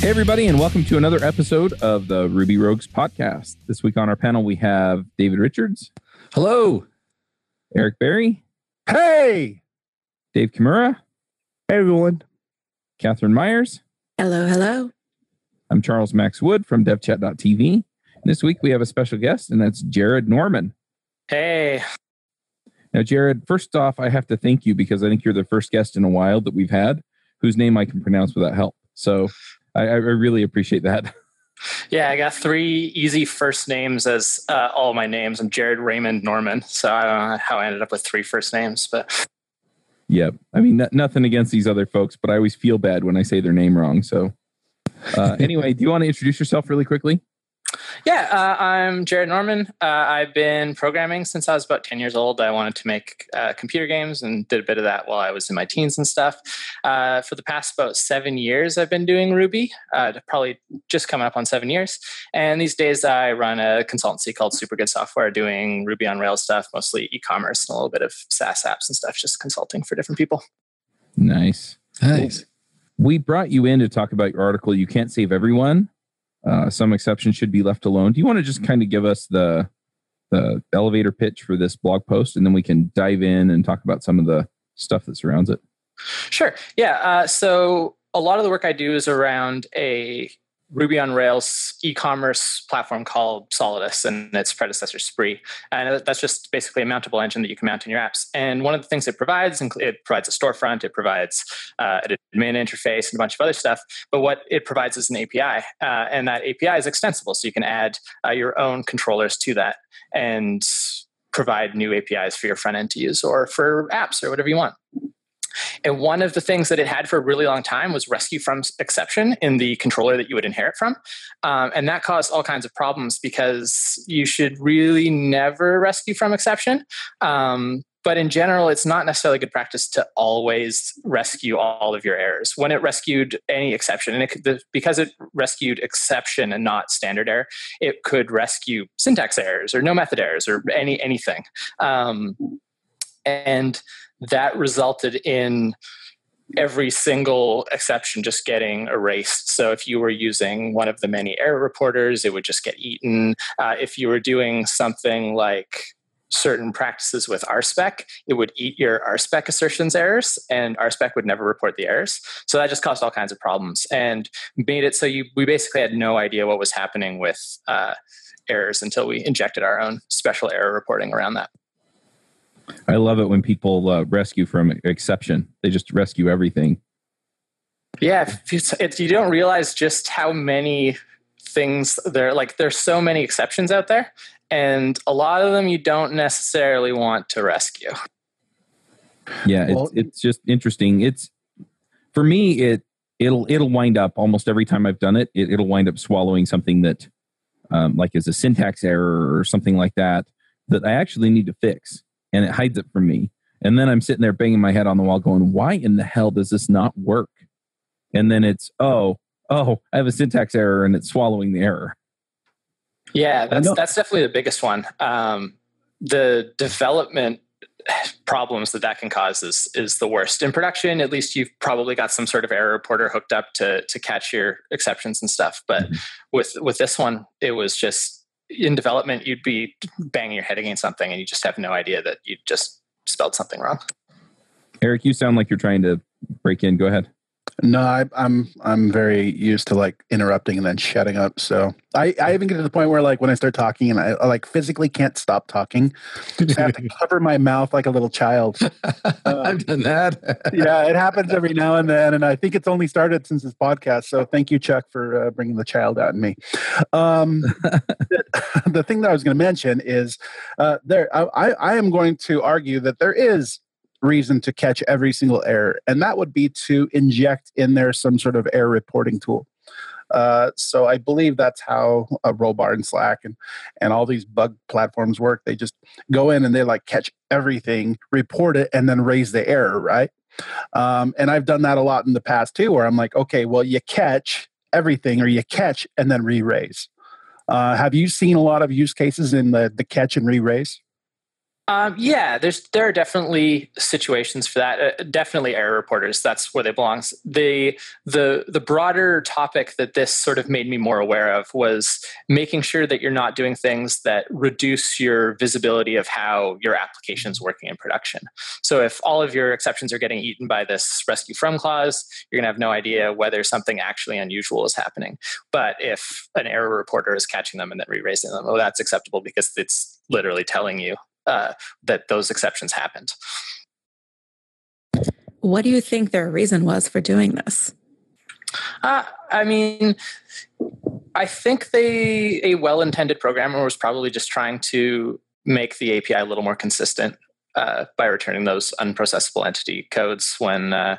Hey, everybody, and welcome to another episode of the Ruby Rogues podcast. This week on our panel, we have David Richards. Hello. Eric Berry. Hey. Dave Kimura. Hey, everyone. Catherine Myers. Hello, hello. I'm Charles Max Wood from devchat.tv. This week we have a special guest, and that's Jared Norman. Hey. Now, Jared, first off, I have to thank you because I think you're the first guest in a while that we've had whose name I can pronounce without help. So I, I really appreciate that. Yeah, I got three easy first names as uh, all my names. I'm Jared Raymond Norman. So I don't know how I ended up with three first names, but. Yeah. I mean, n- nothing against these other folks, but I always feel bad when I say their name wrong. So uh, anyway, do you want to introduce yourself really quickly? Yeah, uh, I'm Jared Norman. Uh, I've been programming since I was about 10 years old. I wanted to make uh, computer games and did a bit of that while I was in my teens and stuff. Uh, for the past about seven years, I've been doing Ruby, uh, probably just coming up on seven years. And these days, I run a consultancy called Super Good Software, doing Ruby on Rails stuff, mostly e commerce and a little bit of SaaS apps and stuff, just consulting for different people. Nice. Nice. We brought you in to talk about your article, You Can't Save Everyone uh, some exceptions should be left alone. Do you want to just kind of give us the the elevator pitch for this blog post, and then we can dive in and talk about some of the stuff that surrounds it? Sure. Yeah. Uh, so a lot of the work I do is around a Ruby on Rails e-commerce platform called Solidus and its predecessor Spree, and that's just basically a mountable engine that you can mount in your apps. And one of the things it provides, it provides a storefront, it provides uh, an admin interface, and a bunch of other stuff. But what it provides is an API, uh, and that API is extensible, so you can add uh, your own controllers to that and provide new APIs for your front end to use, or for apps, or whatever you want. And one of the things that it had for a really long time was rescue from exception in the controller that you would inherit from. Um, and that caused all kinds of problems because you should really never rescue from exception. Um, but in general, it's not necessarily good practice to always rescue all of your errors. When it rescued any exception, and it the, because it rescued exception and not standard error, it could rescue syntax errors or no method errors or any anything. Um, and that resulted in every single exception just getting erased. So if you were using one of the many error reporters, it would just get eaten. Uh, if you were doing something like certain practices with RSpec, it would eat your RSpec assertions errors, and RSpec would never report the errors. So that just caused all kinds of problems and made it so you we basically had no idea what was happening with uh, errors until we injected our own special error reporting around that. I love it when people uh, rescue from exception. They just rescue everything. Yeah, if, if you don't realize just how many things there like there's so many exceptions out there and a lot of them you don't necessarily want to rescue yeah it's, well, it's just interesting it's for me it it'll it'll wind up almost every time i've done it, it will wind up swallowing something that um, like is a syntax error or something like that that i actually need to fix and it hides it from me. And then I'm sitting there banging my head on the wall going, why in the hell does this not work? And then it's, oh, oh, I have a syntax error and it's swallowing the error. Yeah, that's that's definitely the biggest one. Um, the development problems that that can cause is is the worst. In production, at least you've probably got some sort of error reporter hooked up to to catch your exceptions and stuff. But mm-hmm. with with this one, it was just in development you'd be banging your head against something and you just have no idea that you just spelled something wrong. Eric you sound like you're trying to break in. Go ahead No, I, am I'm, I'm very used to like interrupting and then shutting up. So I, I even get to the point where like when I start talking and I, I like physically can't stop talking, so I have to cover my mouth like a little child. Uh, I've done that. yeah, it happens every now and then, and I think it's only started since this podcast. So thank you, Chuck, for uh, bringing the child out in me. Um, the, the, thing that I was going to mention is uh, there. I, I am going to argue that there is reason to catch every single error, and that would be to inject in there some sort of error reporting tool. Uh, so I believe that's how uh, Rollbar and Slack and and all these bug platforms work. They just go in and they like catch everything, report it, and then raise the error, right? Um, and I've done that a lot in the past too, where I'm like, okay, well, you catch everything, or you catch and then re-raise. Uh, have you seen a lot of use cases in the the catch and re-raise? Um, yeah, there's there are definitely situations for that. Uh, definitely error reporters. That's where they belong. The the the broader topic that this sort of made me more aware of was making sure that you're not doing things that reduce your visibility of how your application is working in production. So if all of your exceptions are getting eaten by this rescue from clause, you're to have no idea whether something actually unusual is happening. But if an error reporter is catching them and then re-raising them, oh, that's acceptable because it's literally telling you uh, that those exceptions happened. What do you think their reason was for doing this? Uh, I mean, I think they a well-intended programmer was probably just trying to make the API a little more consistent uh, by returning those unprocessable entity codes when uh,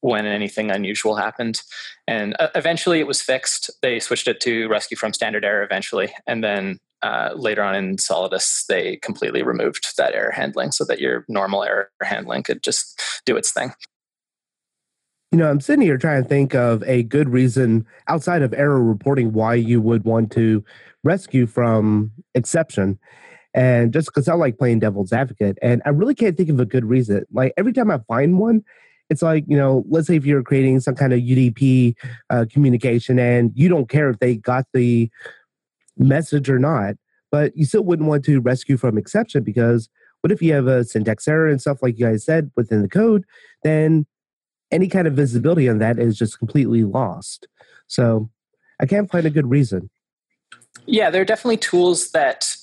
when anything unusual happened. And uh, eventually, it was fixed. They switched it to rescue from standard error eventually, and then uh, later on in Solidus, they completely removed that error handling so that your normal error handling could just do its thing. You know, I'm sitting here trying to think of a good reason outside of error reporting why you would want to rescue from exception. And just because I like playing devil's advocate, and I really can't think of a good reason. Like every time I find one, it's like, you know, let's say if you're creating some kind of UDP uh, communication and you don't care if they got the message or not, but you still wouldn't want to rescue from exception because what if you have a syntax error and stuff like you guys said within the code, then any kind of visibility on that is just completely lost. So I can't find a good reason. Yeah, there are definitely tools that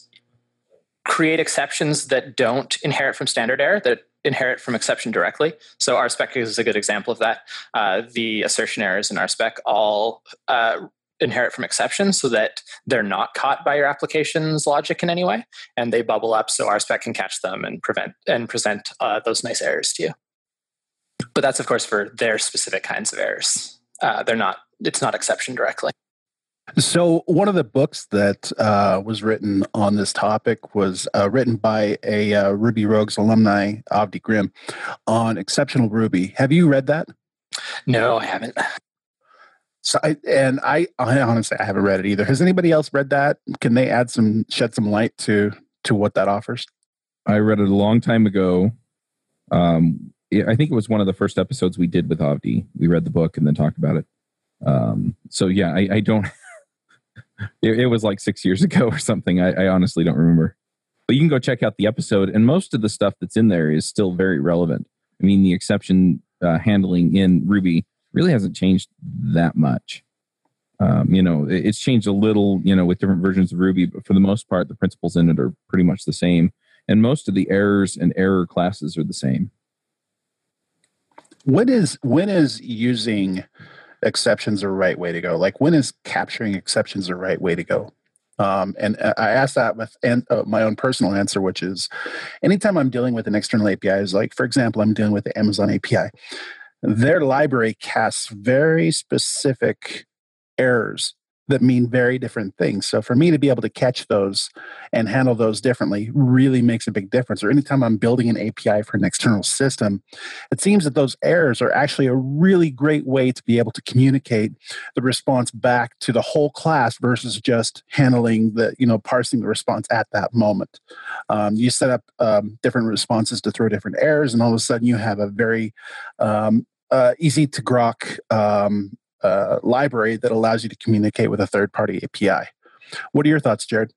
create exceptions that don't inherit from standard error, that inherit from exception directly. So RSpec is a good example of that. Uh, the assertion errors in RSpec all uh, inherit from exceptions so that they're not caught by your application's logic in any way and they bubble up so RSpec can catch them and prevent and present uh, those nice errors to you. But that's of course for their specific kinds of errors. Uh, they're not. It's not exception directly. So one of the books that uh, was written on this topic was uh, written by a uh, Ruby Rogues alumni, Avdi Grimm, on exceptional Ruby. Have you read that? No, I haven't. So I, and I, I honestly I haven't read it either. Has anybody else read that? Can they add some shed some light to to what that offers? I read it a long time ago. Um, I think it was one of the first episodes we did with Avdi. We read the book and then talked about it. Um, so yeah, I, I don't. it, it, was like six years ago or something. I, I honestly don't remember. But you can go check out the episode, and most of the stuff that's in there is still very relevant. I mean, the exception uh, handling in Ruby really hasn't changed that much. Um, you know, it's changed a little, you know, with different versions of Ruby, but for the most part, the principles in it are pretty much the same. And most of the errors and error classes are the same. When is when is using exceptions the right way to go? Like when is capturing exceptions the right way to go? Um, and uh, I asked that with and, uh, my own personal answer, which is anytime I'm dealing with an external API, is like, for example, I'm dealing with the Amazon API their library casts very specific errors that mean very different things. So for me to be able to catch those and handle those differently really makes a big difference. Or anytime I'm building an API for an external system, it seems that those errors are actually a really great way to be able to communicate the response back to the whole class versus just handling the, you know, parsing the response at that moment. Um, you set up um, different responses to throw different errors, and all of a sudden you have a very um, uh, easy to grok um, library that allows you to communicate with a third party API. What are your thoughts, Jared?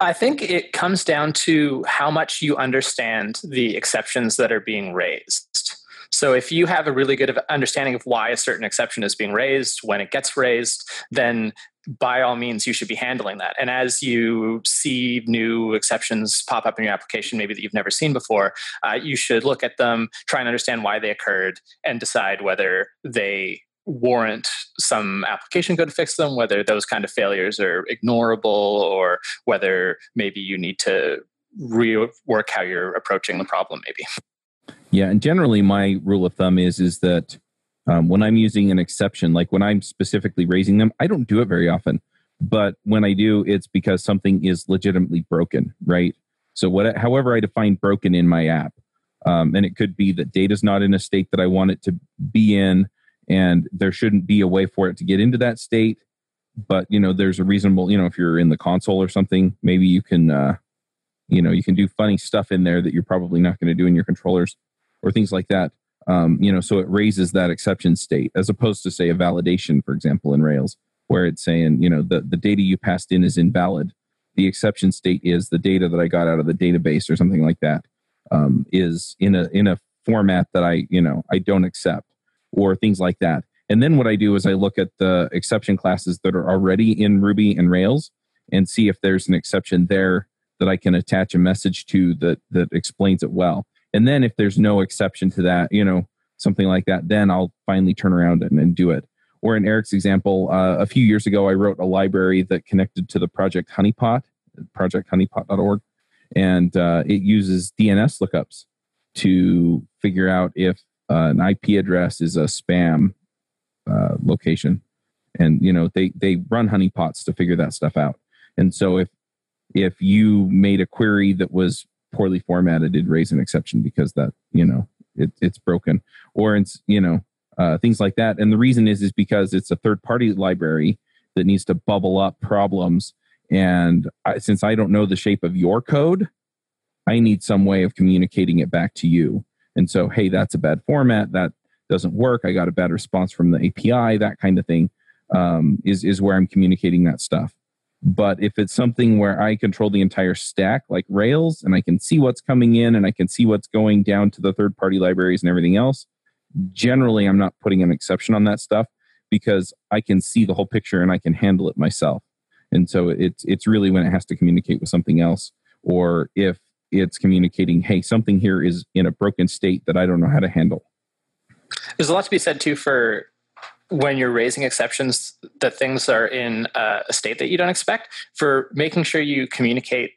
I think it comes down to how much you understand the exceptions that are being raised. So if you have a really good understanding of why a certain exception is being raised, when it gets raised, then by all means you should be handling that and as you see new exceptions pop up in your application maybe that you've never seen before uh, you should look at them try and understand why they occurred and decide whether they warrant some application code to fix them whether those kind of failures are ignorable or whether maybe you need to rework how you're approaching the problem maybe yeah and generally my rule of thumb is is that um, when I'm using an exception, like when I'm specifically raising them, I don't do it very often. But when I do, it's because something is legitimately broken, right? So, what, however, I define broken in my app, um, and it could be that data's not in a state that I want it to be in, and there shouldn't be a way for it to get into that state. But you know, there's a reasonable, you know, if you're in the console or something, maybe you can, uh, you know, you can do funny stuff in there that you're probably not going to do in your controllers or things like that. Um, you know, so it raises that exception state as opposed to say a validation, for example, in Rails, where it's saying, you know, the, the data you passed in is invalid. The exception state is the data that I got out of the database or something like that um, is in a in a format that I, you know, I don't accept or things like that. And then what I do is I look at the exception classes that are already in Ruby and Rails and see if there's an exception there that I can attach a message to that that explains it well. And then if there's no exception to that, you know, something like that, then I'll finally turn around and, and do it. Or in Eric's example, uh, a few years ago, I wrote a library that connected to the project Honeypot, projecthoneypot.org, and uh, it uses DNS lookups to figure out if an IP address is a spam uh, location. And you know they they run honeypots to figure that stuff out. And so if if you made a query that was poorly formatted it did raise an exception because that you know it, it's broken or it's you know uh, things like that and the reason is is because it's a third party library that needs to bubble up problems and I, since i don't know the shape of your code i need some way of communicating it back to you and so hey that's a bad format. That doesn't work. I got a bad response from the api that kind of thing um, is is where i'm communicating that stuff. But if it's something where I control the entire stack, like Rails, and I can see what's coming in and I can see what's going down to the third party libraries and everything else, generally I'm not putting an exception on that stuff because I can see the whole picture and I can handle it myself. And so it's it's really when it has to communicate with something else, or if it's communicating, hey, something here is in a broken state that I don't know how to handle. There's a lot to be said too for when you're raising exceptions that things are in uh, a state that you don't expect for making sure you communicate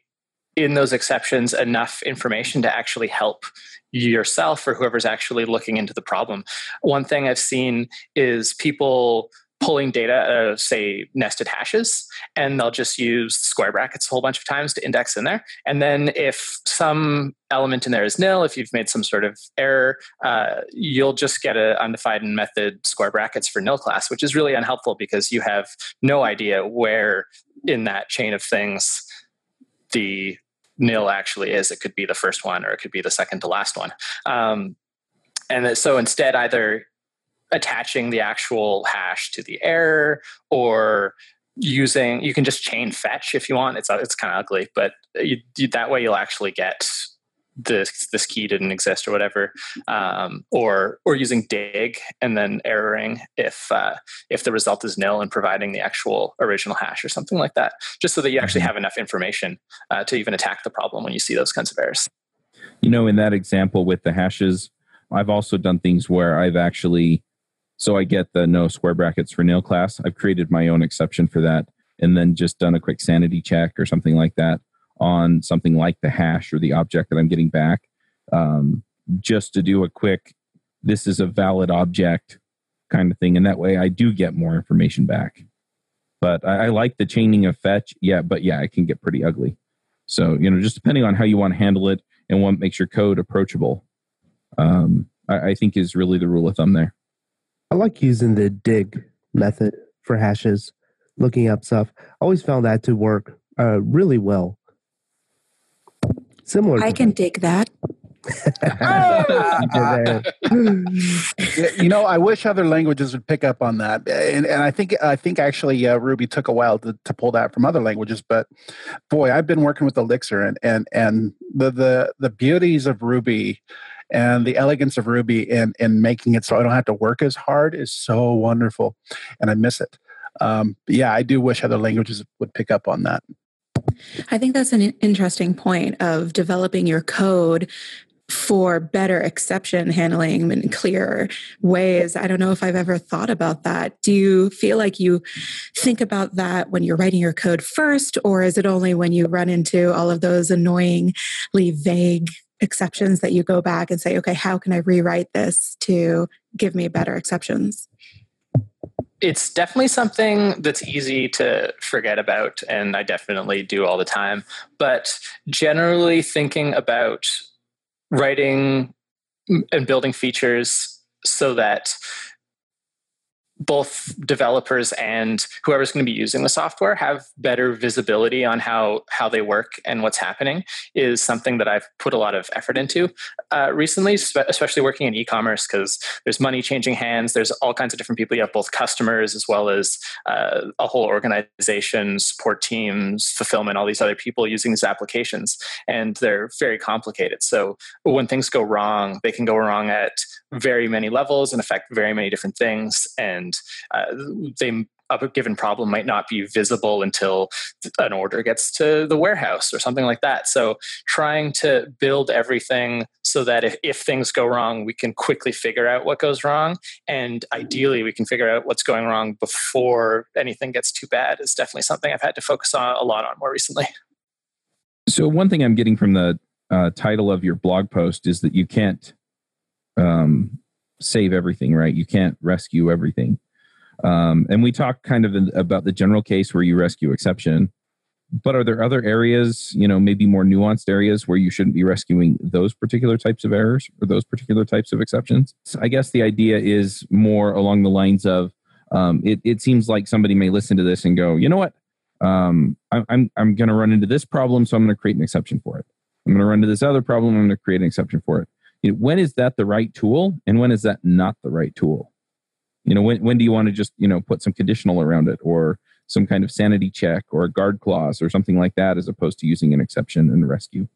in those exceptions enough information to actually help yourself or whoever's actually looking into the problem. One thing I've seen is people pulling data out of say nested hashes and they'll just use square brackets a whole bunch of times to index in there. And then if some element in there is nil if you've made some sort of error uh, you'll just get an undefined method square brackets for nil class which is really unhelpful because you have no idea where in that chain of things the nil actually is. It could be the first one or it could be the second to last one. Um, and so instead either attaching the actual hash to the error or using you can just chain fetch if you want it's it's kind of ugly but you, you, that way you'll actually get this this key didn't exist or whatever um, or or using dig and then erroring if uh, if the result is nil and providing the actual original hash or something like that just so that you actually mm-hmm. have enough information uh, to even attack the problem when you see those kinds of errors you know in that example with the hashes i've also done things where i've actually so I get the no square brackets for nil class. I've created my own exception for that and then just done a quick sanity check or something like that on something like the hash or the object that I'm getting back. Um, just to do a quick, this is a valid object kind of thing. And that way I do get more information back. But I, I like the chaining of fetch. Yeah, but yeah, it can get pretty ugly. So, you know, just depending on how you want to handle it and what makes your code approachable, um, I, I think is really the rule of thumb there. I like using the dig method for hashes, looking up stuff. I always found that to work uh, really well. Similar. I can dig that. you know, I wish other languages would pick up on that, and, and I think I think actually uh, Ruby took a while to, to pull that from other languages. But boy, I've been working with Elixir, and and and the the the beauties of Ruby And the elegance of Ruby in in making it so I don't have to work as hard is so wonderful, and I miss it. Um, yeah, I do wish other languages would pick up on that. I think that's an interesting point of developing your code for better exception handling in clear ways. I don't know if I've ever thought about that. Do you feel like you think about that when you're writing your code first, or is it only when you run into all of those annoyingly vague exceptions that you go back and say, okay, how can I rewrite this to give me better exceptions? it's definitely something that's easy to forget about and i definitely do all the time but generally thinking about writing and building features so that both developers and whoever's going to be using the software have better visibility on how how they work and what's happening is something that I've put a lot of effort into uh, recently, especially working in e-commerce because there's money changing hands. There's all kinds of different people. You have both customers as well as uh, a whole organization, support teams, fulfillment, all these other people using these applications, and they're very complicated. So when things go wrong, they can go wrong at very many levels and affect very many different things and uh, they a given problem might not be visible until an order gets to the warehouse or something like that. So, trying to build everything so that if, if things go wrong, we can quickly figure out what goes wrong. And ideally, we can figure out what's going wrong before anything gets too bad is definitely something I've had to focus on a lot on more recently. So, one thing I'm getting from the uh, title of your blog post is that you can't um, save everything, right? You can't rescue everything. Um, and we talked kind of about the general case where you rescue exception. But are there other areas, you know, maybe more nuanced areas where you shouldn't be rescuing those particular types of errors or those particular types of exceptions? So I guess the idea is more along the lines of um, it, it seems like somebody may listen to this and go, you know what? Um, I, I'm, I'm going to run into this problem, so I'm going to create an exception for it. I'm going to run into this other problem, I'm going to create an exception for it you know, when is that the right tool and when is that not the right tool? You know, when, when do you want to just, you know, put some conditional around it or some kind of sanity check or a guard clause or something like that as opposed to using an exception and rescue?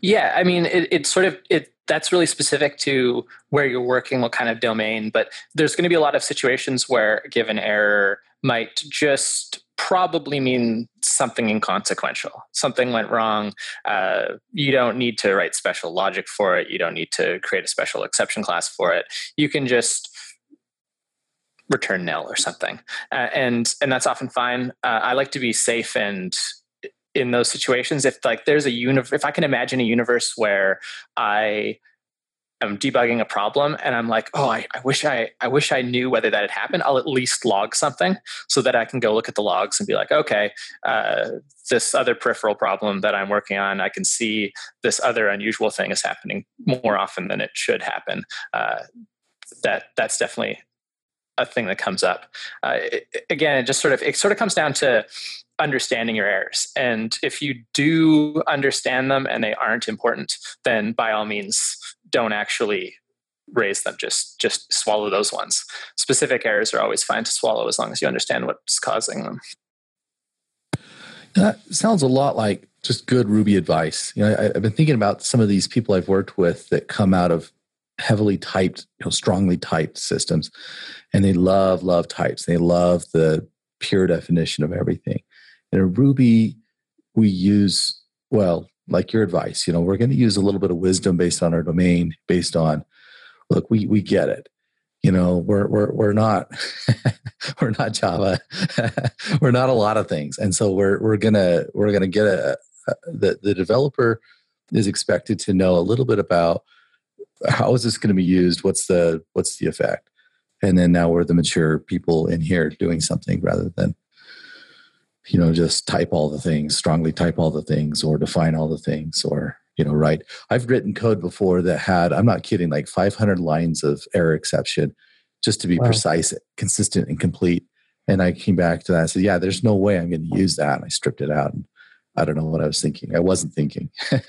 Yeah, I mean, it, it's sort of it. That's really specific to where you're working, what kind of domain. But there's going to be a lot of situations where a given error might just probably mean something inconsequential. Something went wrong. Uh, you don't need to write special logic for it. You don't need to create a special exception class for it. You can just return nil or something, uh, and and that's often fine. Uh, I like to be safe and in those situations if like there's a universe if i can imagine a universe where i I'm debugging a problem and I'm like, oh, I, I, wish I I wish I knew whether that had happened. I'll at least log something so that I can go look at the logs and be like, okay, uh, this other peripheral problem that I'm working on, I can see this other unusual thing is happening more often than it should happen. Uh, that that's definitely a thing that comes up. Uh, it, again, it just sort of it sort of comes down to understanding your errors. And if you do understand them and they aren't important, then by all means don't actually raise them just just swallow those ones. Specific errors are always fine to swallow as long as you understand what's causing them. That sounds a lot like just good ruby advice. You know I, have been thinking about some of these people i've worked with that come out of heavily typed you know strongly typed systems and they love love types. They love the pure definition of everything. In ruby we use well like your advice you know we're going to use a little bit of wisdom based on our domain based on look we we get it. You know we're we're we're not we're not java. We're not a lot of things. And so we're we're to we're to get a, a the the developer is expected to know a little bit about how is this going to be used? What's the what's the effect? And then now we're the mature people in here doing something rather than you know just type all the things strongly type all the things or define all the things or you know write. I've written code before that had i'm not kidding like 500 lines of error exception just to be wow. precise consistent and complete. And i came back to that and said yeah there's no way i'm going to use that. And i stripped it out and i don't know what i was thinking. I wasn't thinking.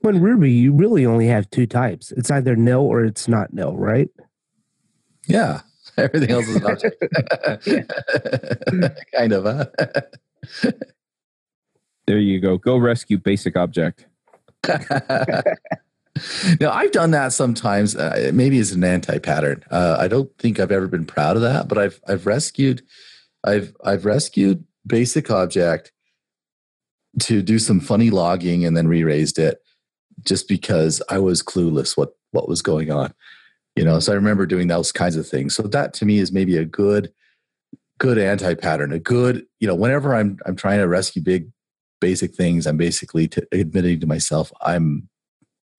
When ruby you really only have two types. It's either nil or it's not nil right? Yeah Everything else is an object. kind of, huh? there you go. Go rescue basic object. now I've done that sometimes. Uh, maybe it's an anti-pattern. Uh, I don't think I've ever been proud of that, but I've I've rescued, I've I've rescued basic object to do some funny logging and then re-raised it, just because I was clueless what what was going on. You know, so I remember doing those kinds of things. So that to me is maybe a good good anti-pattern. A good you know whenever I'm I'm trying to rescue big basic things, I'm basically t- admitting to myself I'm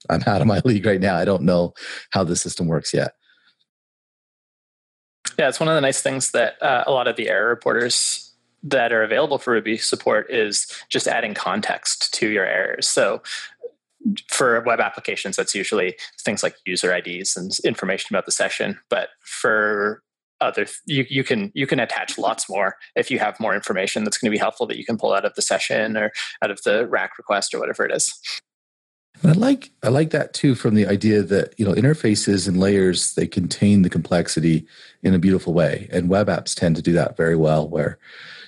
I'm out of my league right now. I don't know how the system works yet. Yeah, it's one of the nice things that uh, a lot of the error reporters that are available for Ruby support is just adding context to your errors. So for web applications, that's usually things like user IDs and information about the session. But for other, you, you can you can attach lots more if you have more information that's going to be helpful that you can pull out of the session or out of the rack request or whatever it is. I like I like that too from the idea that you know interfaces and layers they contain the complexity in a beautiful way, and web apps tend to do that very well. Where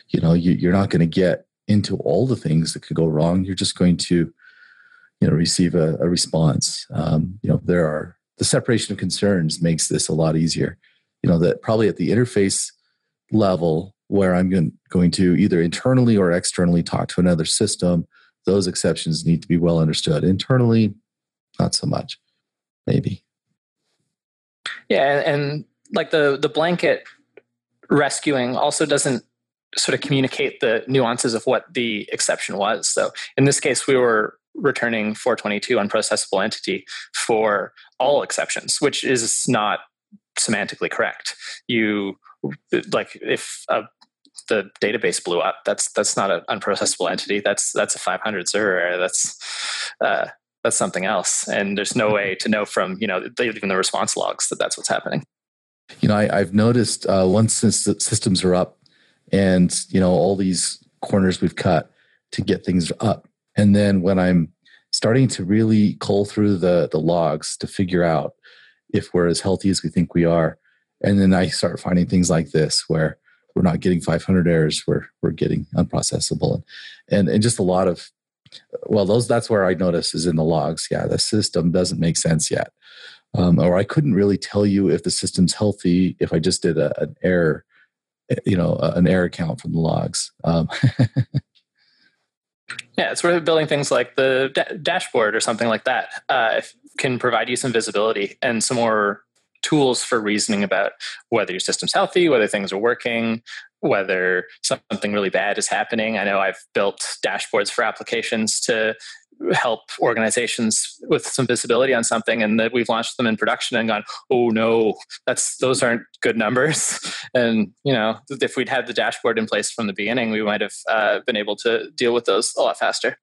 you know you, you're not going to get into all the things that could go wrong. You're just going to you know receive a, a response. Um, you know there are the separation of concerns makes this a lot easier. You know that probably at the interface level where I'm going, going to either internally or externally talk to another system those exceptions need to be well understood. Internally, not so much, maybe. Yeah, and, and like the the blanket rescuing also doesn't sort of communicate the nuances of what the exception was. So in this case, we were returning 422 unprocessable entity for all exceptions, which is not semantically correct. You like if a the database blew up. That's that's not an unprocessable entity. That's that's a 500 server error. That's uh, that's something else. And there's no way to know from you know even the response logs that that's what's happening. You know, I, have noticed uh, once the systems are up, and you know all these corners we've cut to get things up, and then when I'm starting to really cull through the the logs to figure out if we're as healthy as we think we are, and then I start finding things like this where we're not getting 500 errors we're we're getting unprocessable. And and just a lot of well those that's where i notice is in the logs. Yeah the system doesn't make sense yet. Um, or i couldn't really tell you if the system's healthy if i just did a, an error you know an error count from the logs. Um, yeah it's worth building things like the da- dashboard or something like that uh, can provide you some visibility and some more tools for reasoning about whether your system's healthy, whether things are working, whether something really bad is happening. I know I've built dashboards for applications to help organizations with some visibility on something and that we've launched them in production and gone oh no that's those aren't good numbers. And you know if we'd had the dashboard in place from the beginning we might have uh, been able to deal with those a lot faster.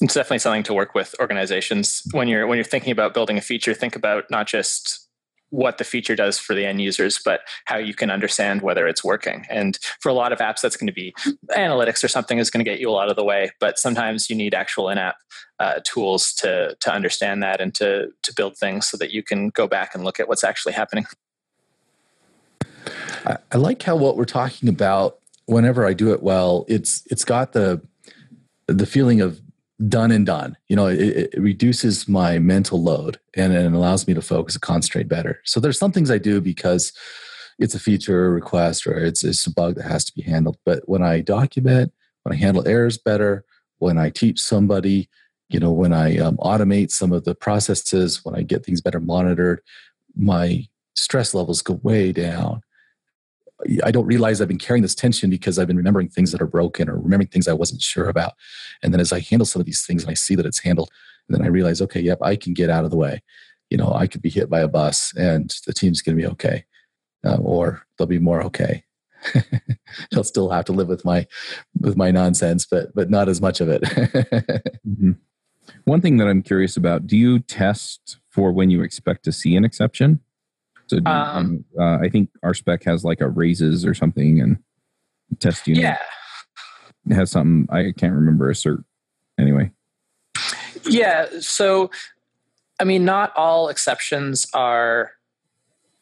It's definitely something to work with organizations. When you're when you're thinking about building a feature think about not just what the feature does for the end users, but how you can understand whether it's working. And for a lot of apps, that's going to be analytics or something is going to get you a lot of the way. But sometimes you need actual in-app uh, tools to to understand that and to to build things so that you can go back and look at what's actually happening. I, I like how what we're talking about. Whenever I do it well, it's it's got the the feeling of done and done. You know, it, it, reduces my mental load and, and allows me to focus and concentrate better. So there's some things I do because it's a feature request or it's, it's a bug that has to be handled. But when I document, when I handle errors better, when I teach somebody, you know, when I um, automate some of the processes, when I get things better monitored, my stress levels go way down. I don't realize I've been carrying this tension because I've been remembering things that are broken or remembering things I wasn't sure about. And then as I handle some of these things and I see that it's handled, and then I realize, okay, yep, I can get out of the way. You know, I could be hit by a bus and the team's going to be okay, uh, or they'll be more okay. They'll still have to live with my with my nonsense, but but not as much of it. mm-hmm. One thing that I'm curious about: Do you test for when you expect to see an exception? So um, uh, I think RSpec has like a raises or something and test unit. Yeah. It has something I can't remember assert anyway. Yeah. So I mean, not all exceptions are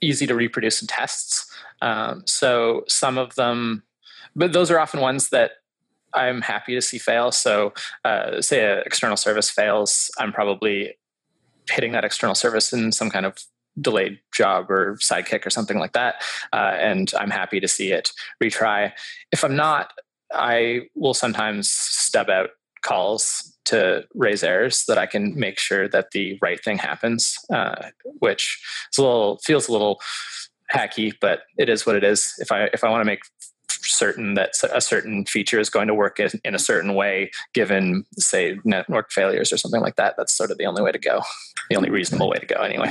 easy to reproduce in tests. Um, so some of them, but those are often ones that I'm happy to see fail. So, uh, say an external service fails, I'm probably hitting that external service in some kind of delayed job or Sidekiq or something like that. Uh, and I'm happy to see it retry. If I'm not, I will sometimes stub out calls to raise errors that I can make sure that the right thing happens, uh, which is a little feels a little hacky, but it is what it is. If I if I want to make certain that a certain feature is going to work in, in, a certain way given say network failures or something like that that's sort of the only way to go the only reasonable way to go anyway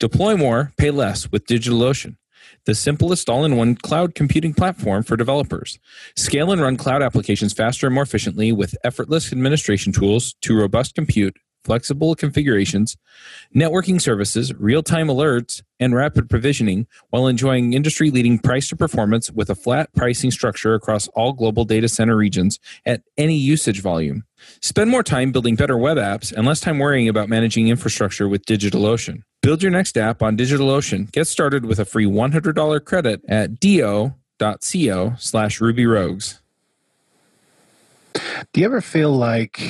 deploy more pay less with digitalocean the simplest all-in-one cloud computing platform for developers scale and run cloud applications faster and more efficiently with effortless administration tools to robust compute flexible configurations, networking services, real time alerts, and rapid provisioning while enjoying industry leading price to performance with a flat pricing structure across all global data center regions at any usage volume. Spend more time building better web apps and less time worrying about managing infrastructure with DigitalOcean. Build your next app on DigitalOcean. Get started with a free $100 credit at do.co slash rubyrogues. Do you ever feel like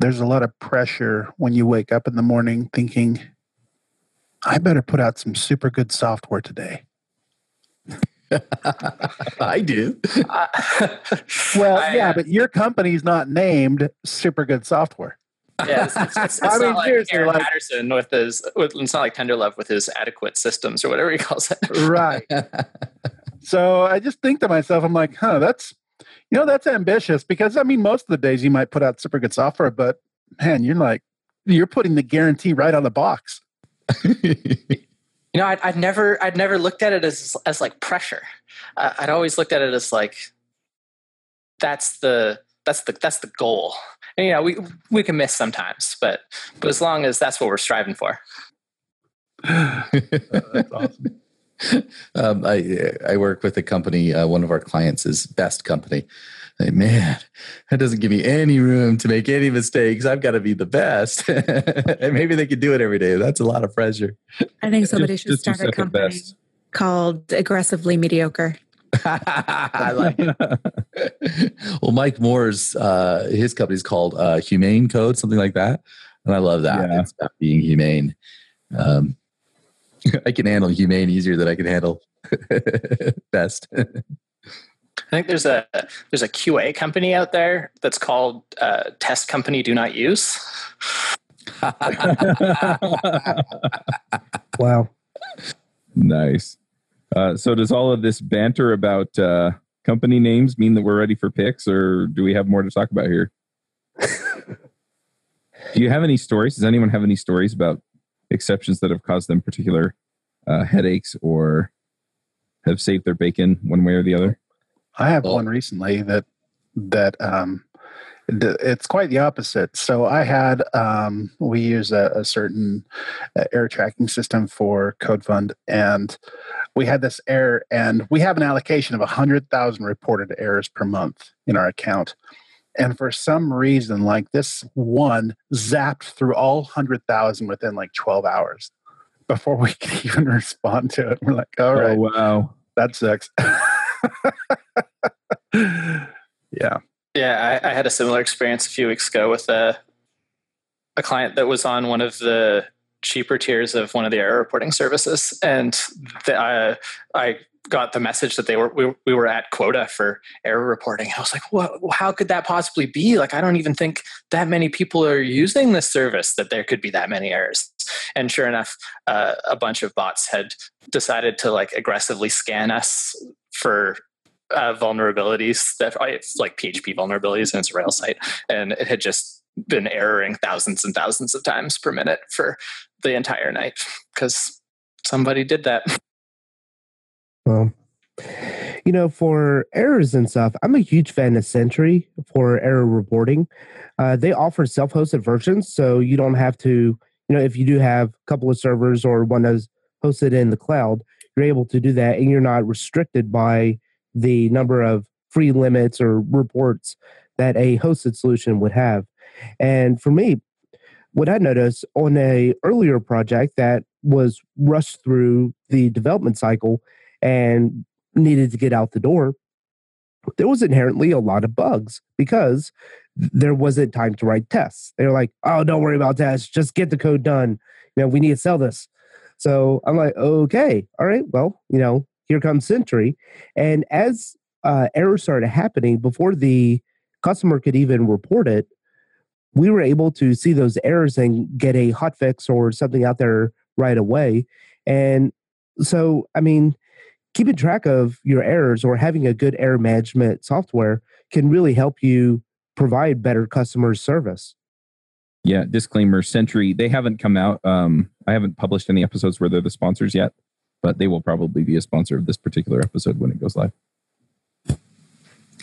there's a lot of pressure when you wake up in the morning thinking, I better put out some super good software today. I do. Well, I, yeah, but your company's not named Super Good Software. Yeah, it's, it's, it's, I mean, not like Aaron like, Patterson with his. With, it's not like Tenderlove with his adequate systems or whatever he calls it. Right. so I just think to myself, I'm like, huh, that's you know, that's ambitious because I mean, most of the days you might put out super good software, but man, you're like, you're putting the guarantee right on the box. you know, I'd, I'd, never, I'd never looked at it as as like pressure. Uh, I'd always looked at it as like, that's the that's the that's the goal. And you know, we we can miss sometimes, but but as long as that's what we're striving for. that's awesome. um, I I work with a company. Uh, one of our clients is Best Company. Like, man, that doesn't give me any room to make any mistakes. I've got to be the best, and maybe they could do it every day. That's a lot of pressure. I think somebody just, should just start a company called Aggressively Mediocre. I like it. well, Mike Moore's uh, his company's called uh, Humane Code, something like that, and I love that. Yeah. It's about being humane. Um, I can handle humane easier than I can handle best. I think there's a there's a QA company out there that's called uh, Test Company Do Not Use. wow, nice. Uh, so does all of this banter about uh, company names mean that we're ready for picks, or do we have more to talk about here? do you have any stories? Does anyone have any stories about exceptions that have caused them particular uh, headaches or have saved their bacon one way or the other? I have one recently that that um, it's quite the opposite. So I had um, we use a, a certain uh, error tracking system for CodeFund, and we had this error, and we have an allocation of hundred thousand reported errors per month in our account. And for some reason, like this one zapped through all 100,000 within like 12 hours before we could even respond to it. We're like, all oh. Oh, wow. That sucks. yeah. Yeah, I, I, had a similar experience a few weeks ago with a, a client that was on one of the cheaper tiers of one of the error reporting services. And the, uh, I got the message that they were we, we were at quota for error reporting. I was like, what? How could that possibly be? Like, I don't even think that many people are using this service that there could be that many errors. And sure enough, uh, a bunch of bots had decided to like aggressively scan us for uh, vulnerabilities that it's like PHP vulnerabilities in its Rails site, and it had just been erroring thousands and thousands of times per minute for the entire night because somebody did that. Well, you know, for errors and stuff, I'm a huge fan of Sentry for error reporting. Uh, they offer self hosted versions, so you don't have to, you know, if you do have a couple of servers or one that's hosted in the cloud, you're able to do that and you're not restricted by the number of free limits or reports that a hosted solution would have. And for me, what I noticed on a earlier project that was rushed through the development cycle and needed to get out the door, there was inherently a lot of bugs because there wasn't time to write tests. They were like, "Oh, don't worry about tests. Just get the code done. You know, we need to sell this." So I'm like, "Okay, all right. Well, you know, here comes Sentry." And as uh, errors started happening before the customer could even report it, we were able to see those errors and get a hot fix or something out there right away. And so, I mean, keeping track of your errors or having a good error management software can really help you provide better customer service. Yeah, disclaimer Sentry, they haven't come out. Um, I haven't published any episodes where they're the sponsors yet, but they will probably be a sponsor of this particular episode when it goes live.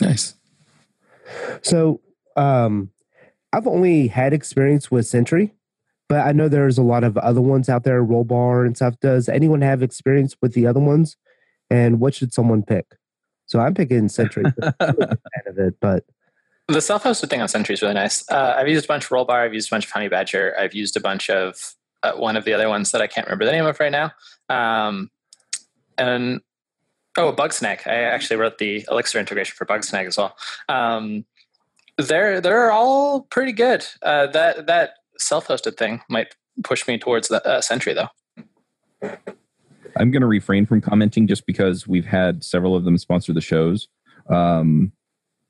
Nice. So, um, I've only had experience with Sentry, but I know there's a lot of other ones out there, Rollbar and stuff. Does anyone have experience with the other ones? And what should someone pick? So I'm picking Sentry. of it, but the self-hosted thing on Sentry is really nice. Uh, I've used a bunch of Rollbar. I've used a bunch of Honeybadger. I've used a bunch of uh, one of the other ones that I can't remember the name of right now. Um, and oh, Bugsnag. I actually wrote the Elixir integration for Bugsnag as well. Um, they're they're all pretty good. Uh, that that self-hosted thing might push me towards the uh, Sentry though. I'm going to refrain from commenting just because we've had several of them sponsor the shows. Um,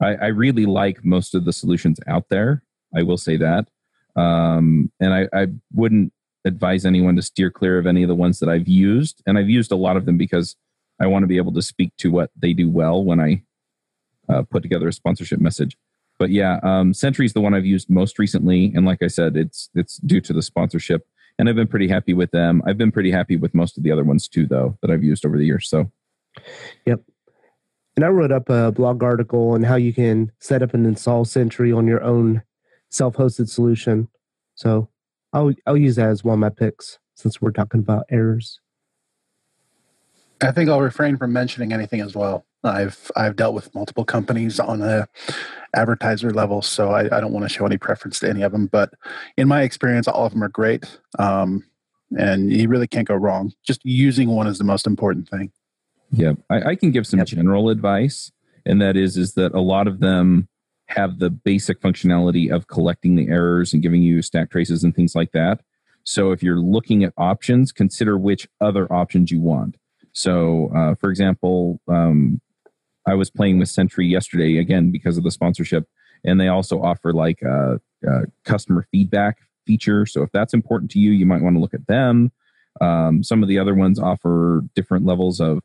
I, I, really like most of the solutions out there. I will say that, um, and I, I wouldn't advise anyone to steer clear of any of the ones that I've used. And I've used a lot of them because I want to be able to speak to what they do well when I uh, put together a sponsorship message but yeah, um, Sentry's the one I've used most recently, and like I said, it's it's due to the sponsorship, and I've been pretty happy with them. I've been pretty happy with most of the other ones too, though, that I've used over the years. So, yep. And I wrote up a blog article on how you can set up and install Sentry on your own self-hosted solution. So I'll I'll use that as one of my picks since we're talking about errors. I think I'll refrain from mentioning anything as well. I've I've dealt with multiple companies on a advertiser level, so I, I don't want to show any preference to any of them. But in my experience, all of them are great, um, and you really can't go wrong. Just using one is the most important thing. Yeah, I, I can give some yep. general advice, and that is is that a lot of them have the basic functionality of collecting the errors and giving you stack traces and things like that. So if you're looking at options, consider which other options you want. So, uh, for example, um, I was playing with Sentry yesterday again because of the sponsorship, and they also offer like a, a customer feedback feature. So if that's important to you, you might want to look at them. Um, some of the other ones offer different levels of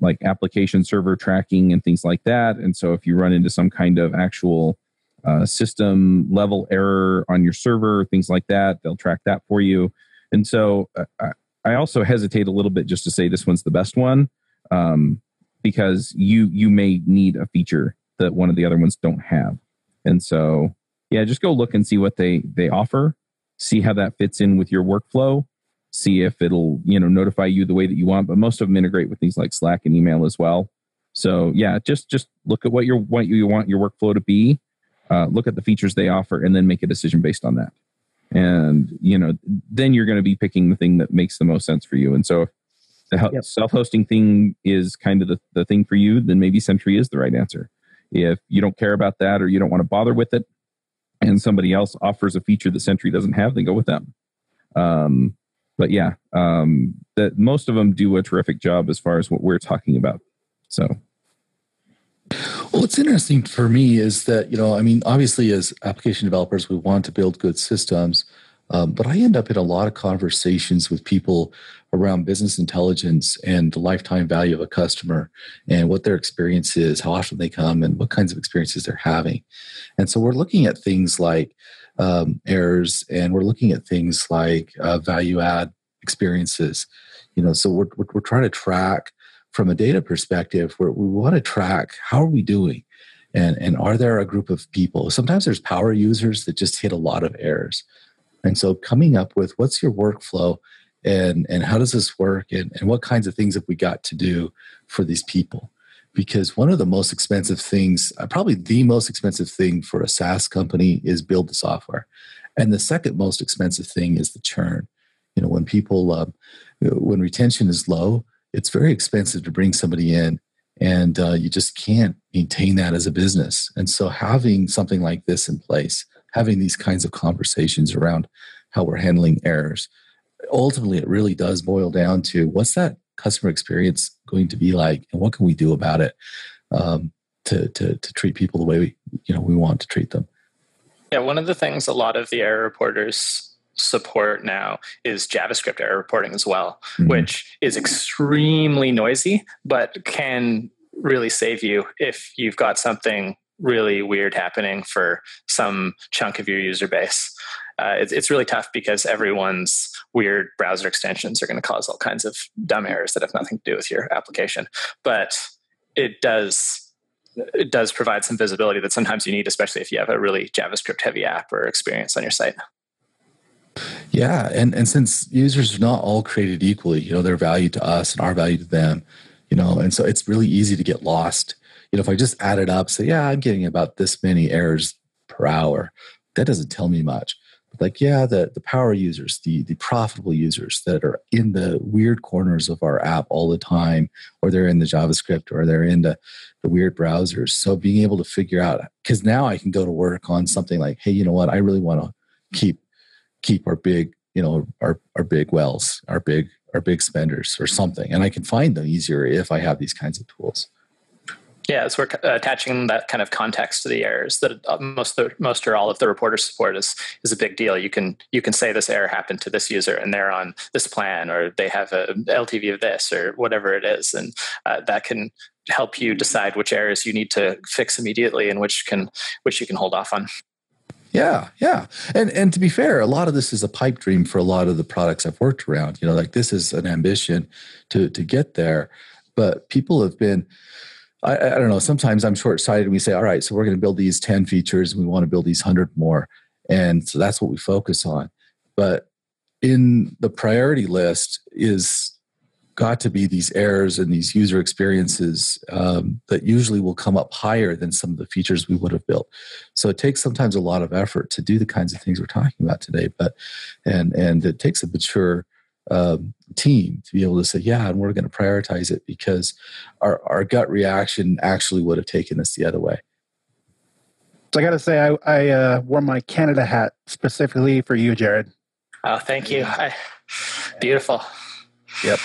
like application server tracking and things like that. And so if you run into some kind of actual uh, system level error on your server, things like that, they'll track that for you. And so uh, I also hesitate a little bit just to say this one's the best one. Um, because you you may need a feature that one of the other ones don't have and so yeah just go look and see what they they offer see how that fits in with your workflow see if it'll you know notify you the way that you want but most of them integrate with things like slack and email as well so yeah just just look at what you what you want your workflow to be uh, look at the features they offer and then make a decision based on that and you know then you're going to be picking the thing that makes the most sense for you and so the yep. self-hosting thing is kind of the, the thing for you, then maybe Sentry is the right answer. If you don't care about that or you don't want to bother with it, and somebody else offers a feature that Sentry doesn't have, then go with them. Um, but yeah, um, that most of them do a terrific job as far as what we're talking about. So, well, what's interesting for me is that you know, I mean, obviously, as application developers, we want to build good systems, um, but I end up in a lot of conversations with people around business intelligence and the lifetime value of a customer and what their experience is, how often they come, and what kinds of experiences they're having. And so we're looking at things like um, errors and we're looking at things like uh, value add experiences. You know, so we're, we're, trying to track from a data perspective where we want to track how are we doing and and are there a group of people? Sometimes there's power users that just hit a lot of errors. And so coming up with what's your workflow and and how does this work and, and what kinds of things have we got to do for these people because one of the most expensive things uh, probably the most expensive thing for a saas company is build the software and the second most expensive thing is the churn you know when people uh, when retention is low it's very expensive to bring somebody in and uh, you just can't maintain that as a business. And so, having something like this in place, having these kinds of conversations around how we're handling errors, ultimately, it really does boil down to what's that customer experience going to be like, and what can we do about it um, to, to to treat people the way we you know we want to treat them. Yeah, one of the things a lot of the error reporters support now is JavaScript error reporting as well, mm-hmm. which is extremely noisy, but can really save you if you've got something really weird happening for some chunk of your user base. Uh, it's, it's really tough because everyone's weird browser extensions are going to cause all kinds of dumb errors that have nothing to do with your application. But it does it does provide some visibility that sometimes you need, especially if you have a really JavaScript heavy app or experience on your site. Yeah, and and since users are not all created equally, you know, their value to us and our value to them, you know, and so it's really easy to get lost. You know, if I just add it up, say, yeah, I'm getting about this many errors per hour, that doesn't tell me much. Like, yeah, the the power users, the the profitable users that are in the weird corners of our app all the time, or they're in the JavaScript, or they're in the the weird browsers. So being able to figure out, because now I can go to work on something like, hey, you know what, I really want to keep keep our big, you know, our, our big wells, our big, our big spenders or something. And I can find them easier if I have these kinds of tools. Yeah, so we're attaching that kind of context to the errors that uh, most, the, most or all of the reporter support is is a big deal. You can you can say this error happened to this user and they're on this plan or they have a LTV of this or whatever it is, and uh, that can help you decide which errors you need to fix immediately and which can which you can hold off on. Yeah, yeah. And and to be fair, a lot of this is a pipe dream for a lot of the products I've worked around. You know, like this is an ambition to to get there. But people have been I, I don't know, sometimes I'm short sighted we say, all right, so we're going to build these 10 features and we want to build these 100 more. And so that's what we focus on. But in the priority list is got to be these errors and these user experiences um, that usually will come up higher than some of the features we would have built. So it takes sometimes a lot of effort to do the kinds of things we're talking about today. But and and it takes a mature um, team to be able to say, yeah, and we're going to prioritize it because our our gut reaction actually would have taken us the other way. So I got to say, I, I uh, wore my Canada hat specifically for you, Jared. Oh, thank you. I, beautiful. Yep.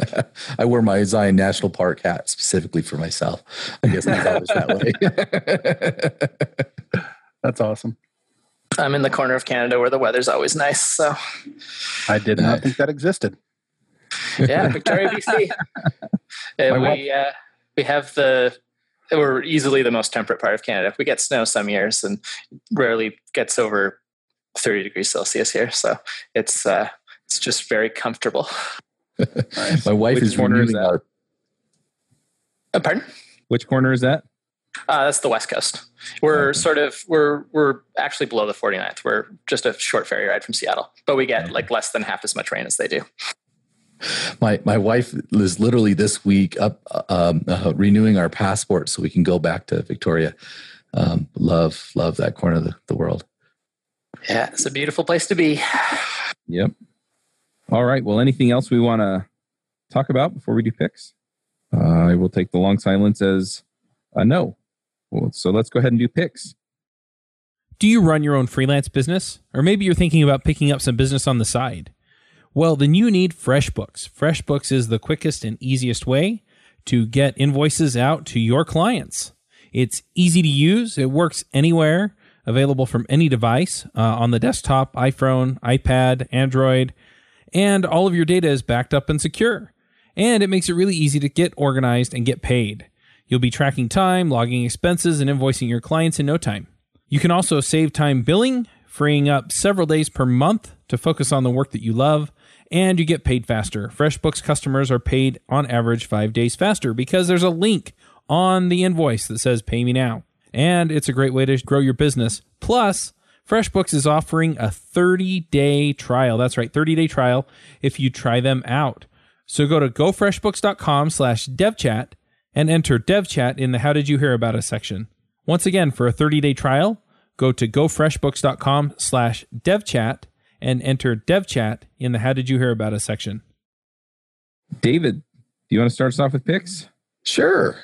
I wear my Zion National Park hat specifically for myself. I guess I thought it was that way. That's awesome. I'm in the corner of Canada where the weather's always nice. So I did not think that existed. Yeah, Victoria, BC. Uh, we uh, we have the we're easily the most temperate part of Canada. We get snow some years, and rarely gets over 30 degrees Celsius here. So it's uh, it's just very comfortable. nice. My wife Which is corner is that? Uh, pardon? Which corner is that? Uh, that's the west coast. We're okay. sort of we're we're actually below the 49th. We're just a short ferry ride from Seattle, but we get okay. like less than half as much rain as they do. My my wife is literally this week up um, uh, renewing our passport so we can go back to Victoria. Um, love love that corner of the, the world. Yeah, it's a beautiful place to be. Yep. All right. Well, anything else we want to talk about before we do picks? Uh, I will take the long silence as a no. So let's go ahead and do picks. Do you run your own freelance business? Or maybe you're thinking about picking up some business on the side? Well, then you need FreshBooks. FreshBooks is the quickest and easiest way to get invoices out to your clients. It's easy to use, it works anywhere, available from any device uh, on the desktop, iPhone, iPad, Android and all of your data is backed up and secure. And it makes it really easy to get organized and get paid. You'll be tracking time, logging expenses, and invoicing your clients in no time. You can also save time billing, freeing up several days per month to focus on the work that you love, and you get paid faster. FreshBooks customers are paid on average five days faster because there's a link on the invoice that says pay me now. And it's a great way to grow your business. Plus, FreshBooks is offering a 30 day trial. That's right, 30 day trial if you try them out. So go to gofreshbooks.com slash devchat and enter devchat in the How Did You Hear About Us section. Once again, for a 30 day trial, go to gofreshbooks.com slash devchat and enter devchat in the How Did You Hear About Us section. David, do you want to start us off with picks? Sure.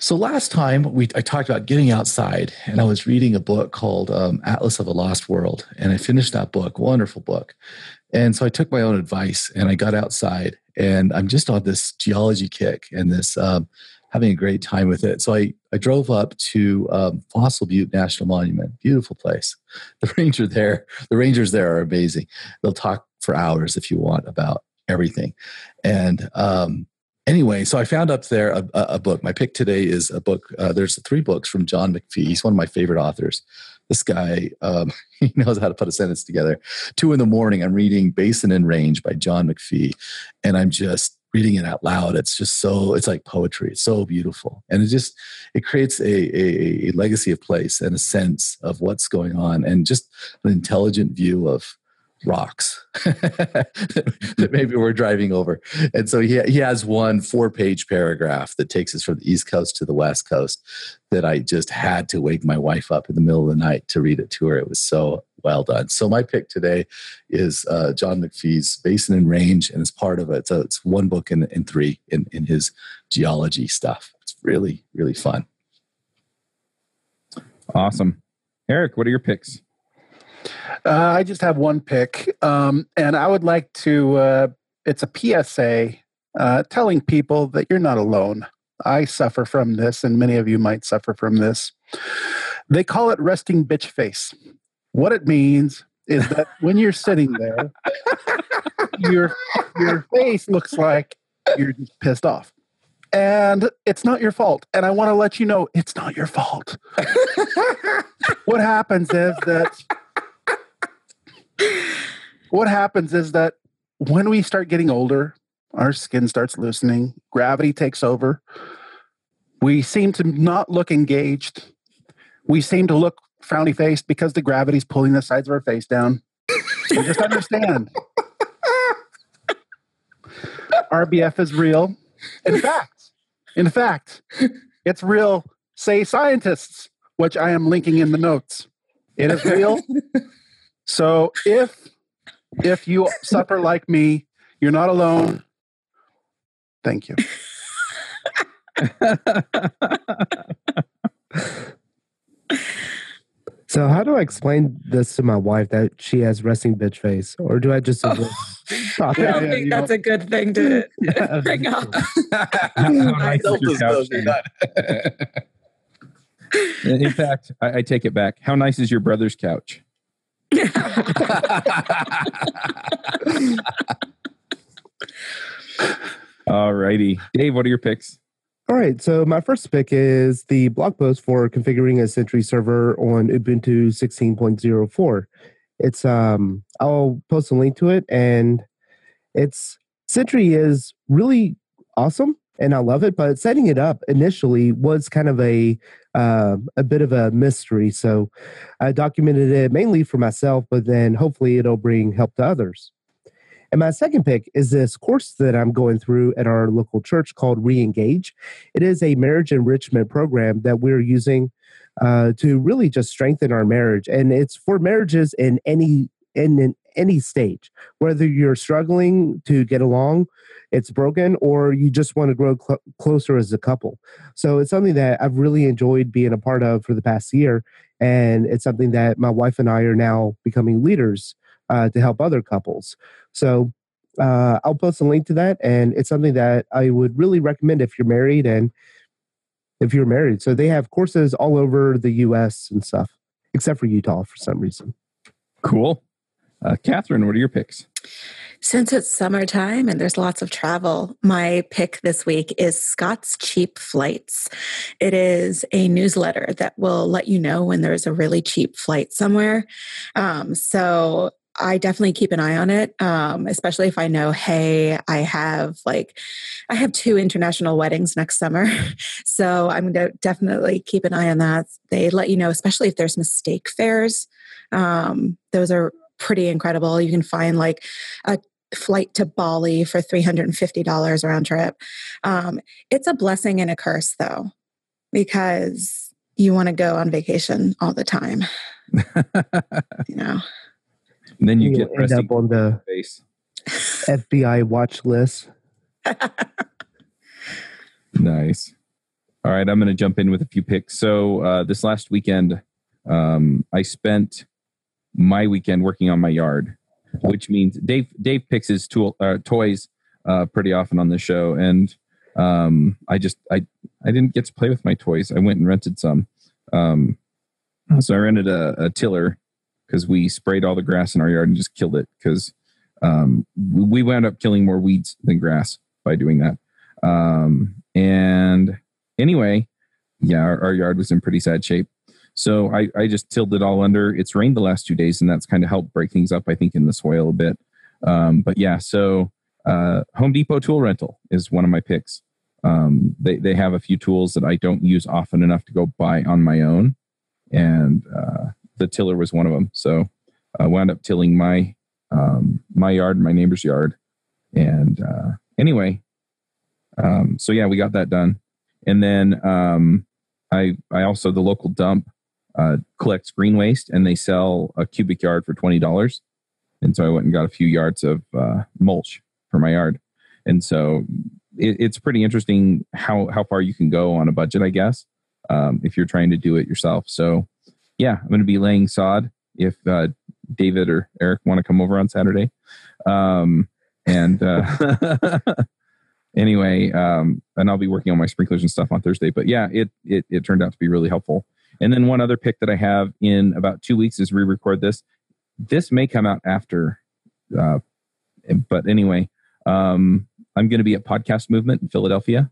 So last time we I talked about getting outside, and I was reading a book called um, Atlas of a Lost World, and I finished that book. Wonderful book. And so I took my own advice and I got outside, and I'm just on this geology kick and this um, having a great time with it. So I I drove up to um, Fossil Butte National Monument. Beautiful place. The ranger there, the rangers there are amazing. They'll talk for hours if you want about everything, and um, anyway, so I found up there a, a, book. My pick today is a book. Uh, there's three books from John McPhee. He's one of my favorite authors. This guy, um, he knows how to put a sentence together. Two in the morning, I'm reading Basin and Range by John McPhee, and I'm just reading it out loud. It's just so, it's like poetry. It's so beautiful. And it just, it creates a, a, a legacy of place and a sense of what's going on and just an intelligent view of rocks that maybe we're driving over. And so he, he has one four page paragraph that takes us from the East Coast to the West Coast that I just had to wake my wife up in the middle of the night to read it to her. It was so well done. So my pick today is uh, John McPhee's Basin and Range, and it's part of it. So it's one book in, in three in, in his geology stuff. It's really, really fun. Awesome. Eric, what are your picks? Uh, I just have one pick, um, and I would like to. Uh, it's a PSA uh, telling people that you're not alone. I suffer from this, and many of you might suffer from this. They call it resting bitch face. What it means is that when you're sitting there, your your face looks like you're just pissed off. And it's not your fault. And I want to let you know it's not your fault. what happens is that what happens is that when we start getting older, our skin starts loosening, gravity takes over. We seem to not look engaged. We seem to look frowny faced because the gravity's pulling the sides of our face down. So just understand. RBF is real. In fact, in fact, it's real, say scientists, which I am linking in the notes. It is real. So if if you suffer like me, you're not alone. Thank you. so how do I explain this to my wife that she has resting bitch face, or do I just? Oh. I don't yeah, think that's a good thing to bring up. In fact, I, I take it back. How nice is your brother's couch? All righty. Dave, what are your picks? All right. So my first pick is the blog post for configuring a Sentry server on Ubuntu 16.04. It's um I'll post a link to it and it's Sentry is really awesome and I love it. But setting it up initially was kind of a uh, a bit of a mystery. So I documented it mainly for myself, but then hopefully it'll bring help to others. And my second pick is this course that I'm going through at our local church called Reengage. It is a marriage enrichment program that we're using uh, to really just strengthen our marriage, and it's for marriages in any in, in any stage, whether you're struggling to get along it's broken or you just want to grow cl- closer as a couple. So it's something that I've really enjoyed being a part of for the past year. And it's something that my wife and I are now becoming leaders uh, to help other couples. So uh, I'll post a link to that. And it's something that I would really recommend if you're married and if you're married. So they have courses all over the US and stuff, except for Utah for some reason. Cool. Uh, Catherine, what are your picks? Since it's summertime and there's lots of travel, my pick this week is Scott's Cheap Flights. It is a newsletter that will let you know when there's a really cheap flight somewhere. Um, so I definitely keep an eye on it, um, especially if I know, hey, I have like, I have two international weddings next summer. so I'm going to definitely keep an eye on that. They let you know, especially if there's mistake fares. Um, those are pretty incredible. You can find like a flight to Bali for $350 round trip. Um, it's a blessing and a curse though, because you want to go on vacation all the time. you know. And then you, you get end up on the face. FBI watch list. Nice. All right, I'm going to jump in with a few picks. So uh, this last weekend, um, I spent my weekend working on my yard, which means Dave Dave picks his tool uh, toys uh, pretty often on the show, and um, I just I I didn't get to play with my toys. I went and rented some. Um, so I rented a, a tiller because we sprayed all the grass in our yard and just killed it because um, we wound up killing more weeds than grass by doing that. Um, and anyway, yeah, our, our, yard was in pretty sad shape. So I, I just tilled it all under. It's rained the last two days, and that's kind of helped break things up, I think, in the soil a bit. Um, but yeah, so uh, Home Depot tool rental is one of my picks. Um, they they have a few tools that I don't use often enough to go buy on my own, and uh, the tiller was one of them. So I wound up tilling my um, my yard, my neighbor's yard, and uh, anyway, um, so yeah, we got that done, and then um, I I also the local dump uh, collects green waste, and they sell a cubic yard for twenty dollars, and so I went and got a few yards of uh, mulch for my yard, and so it, it's pretty interesting how how far you can go on a budget, I guess, um, if you're trying to do it yourself. So yeah, I'm going to be laying sod if uh, David or Eric want to come over on Saturday. Um, and uh, anyway, um, and I'll be working on my sprinklers and stuff on Thursday. But yeah, it, it it turned out to be really helpful. And then one other pick that I have in about two weeks is re-record this. This may come out after, uh, but anyway, um, I'm going to be at Podcast Movement in Philadelphia,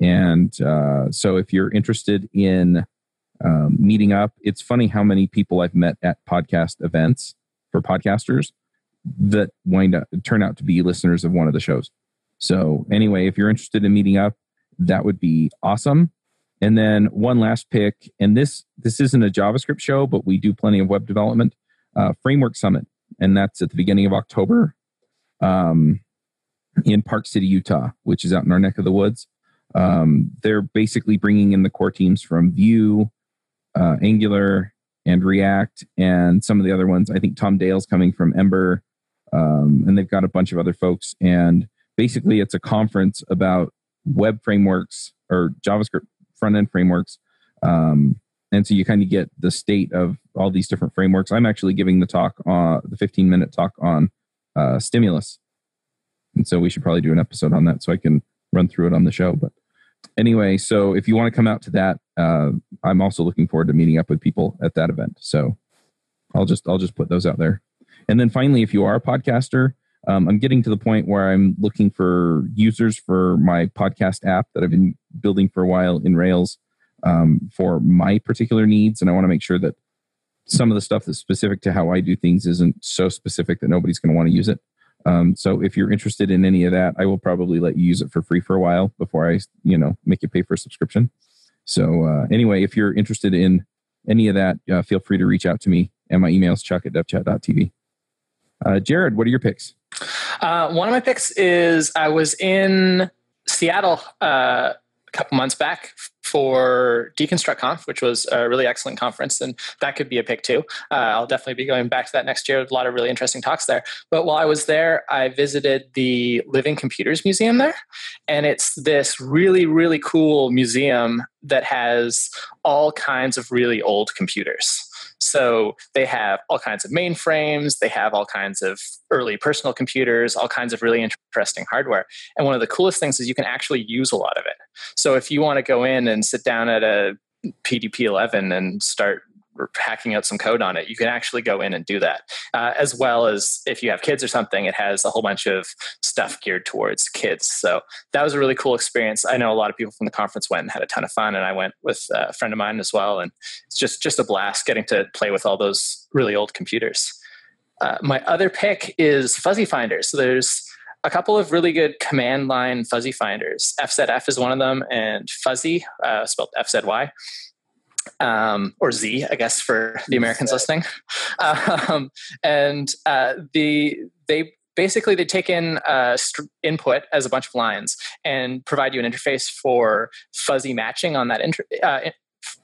and uh, so if you're interested in um, meeting up. It's funny how many people I've met at podcast events for podcasters that wind up turn out to be listeners of one of the shows. So anyway, if you're interested in meeting up, that would be awesome. And then one last pick, and this this isn't a JavaScript show, but we do plenty of web development. Uh, Framework Summit, and that's at the beginning of October, um, in Park City, Utah, which is out in our neck of the woods. Um, they're basically bringing in the core teams from Vue, uh, Angular and React and some of the other ones. I think Tom Dale's coming from Ember, um, and they've got a bunch of other folks. And basically, it's a conference about web frameworks or JavaScript front end frameworks. Um, and so you kind of get the state of all these different frameworks. I'm actually giving the talk on uh, the 15 minute talk on uh, stimulus, and so we should probably do an episode on that so I can run through it on the show. But anyway, so if you want to come out to that, uh, I'm also looking forward to meeting up with people at that event. So I'll just I'll just put those out there. And then finally, if you are a podcaster, um, I'm getting to the point where I'm looking for users for my podcast app that I've been building for a while in Rails um, for my particular needs, and I want to make sure that some of the stuff that's specific to how I do things isn't so specific that nobody's going to want to use it. Um, so if you're interested in any of that, I will probably let you use it for free for a while before I, you know, make you pay for a subscription. So uh, anyway, if you're interested in any of that, uh, feel free to reach out to me. And my email is chuck at devchat.tv. Uh, Jared, what are your picks? Uh, one of my picks is I was in Seattle uh, a couple months back for Deconstruct Conf, which was a really excellent conference, and that could be a pick too. Uh, I'll definitely be going back to that next year. A lot of really interesting talks there. But while I was there, I visited the Living Computers Museum there, and it's this really, really cool museum that has all kinds of really old computers. So they have all kinds of mainframes, they have all kinds of early personal computers, all kinds of really interesting hardware. And one of the coolest things is you can actually use a lot of it. So if you want to go in and sit down at a PDP 11 and start hacking out some code on it, you can actually go in and do that. Uh, as well as if you have kids or something, it has a whole bunch of stuff geared towards kids. So that was a really cool experience. I know a lot of people from the conference went and had a ton of fun, and I went with a friend of mine as well. And it's just just a blast getting to play with all those really old computers. Uh, my other pick is Fuzzy Finder. So there's a couple of really good command line fuzzy finders. FZF is one of them, and Fuzzy, uh, spelled FZY, um, or Z, I guess, for the Americans listening. Um, and uh, the they basically they take in uh, st- input as a bunch of lines and provide you an interface for fuzzy matching on that inter- uh,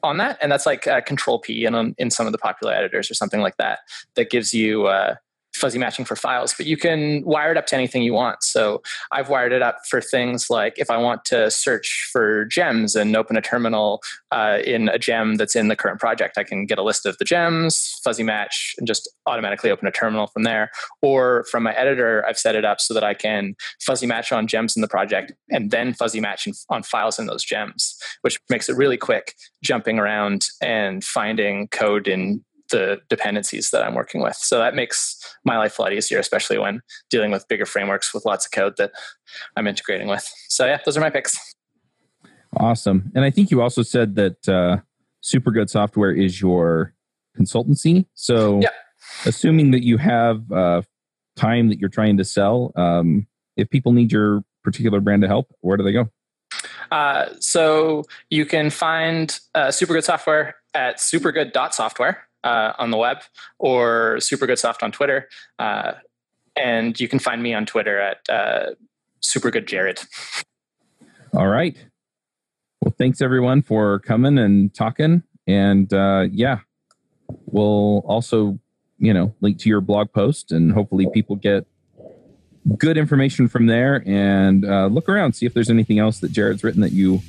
on that, and that's like uh, Control P and in some of the popular editors or something like that. That gives you uh, fuzzy matching for files, but you can wire it up to anything you want. So I've wired it up for things like if I want to search for gems and open a terminal uh, in a gem that's in the current project, I can get a list of the gems, fuzzy match, and just automatically open a terminal from there. Or from my editor, I've set it up so that I can fuzzy match on gems in the project and then fuzzy match on files in those gems, which makes it really quick jumping around and finding code in the dependencies that I'm working with. So that makes my life a lot easier, especially when dealing with bigger frameworks with lots of code that I'm integrating with. So yeah, those are my picks. Awesome. And I think you also said that uh, Super Good Software is your consultancy. So yeah. assuming that you have uh, time that you're trying to sell, um, if people need your particular brand to help, where do they go? Uh, so you can find uh, Supergood Software at supergood.software uh, on the web or supergoodsoft on Twitter. Uh, and you can find me on Twitter at uh, supergoodjared. All right. Well, thanks everyone for coming and talking. And uh, yeah, we'll also, you know, link to your blog post and hopefully people get good information from there and uh, look around, see if there's anything else that Jared's written that you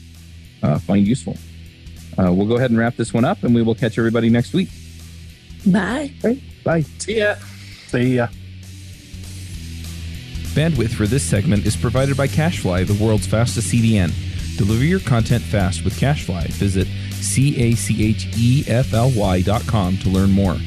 uh, find useful. Uh, we'll go ahead and wrap this one up and we will catch everybody next week. Bye. Bye. See ya. See ya. Bandwidth for this segment is provided by CacheFly, the world's fastest CDN. Deliver your content fast with CacheFly. Visit C A C H E F L Y dot com to learn more.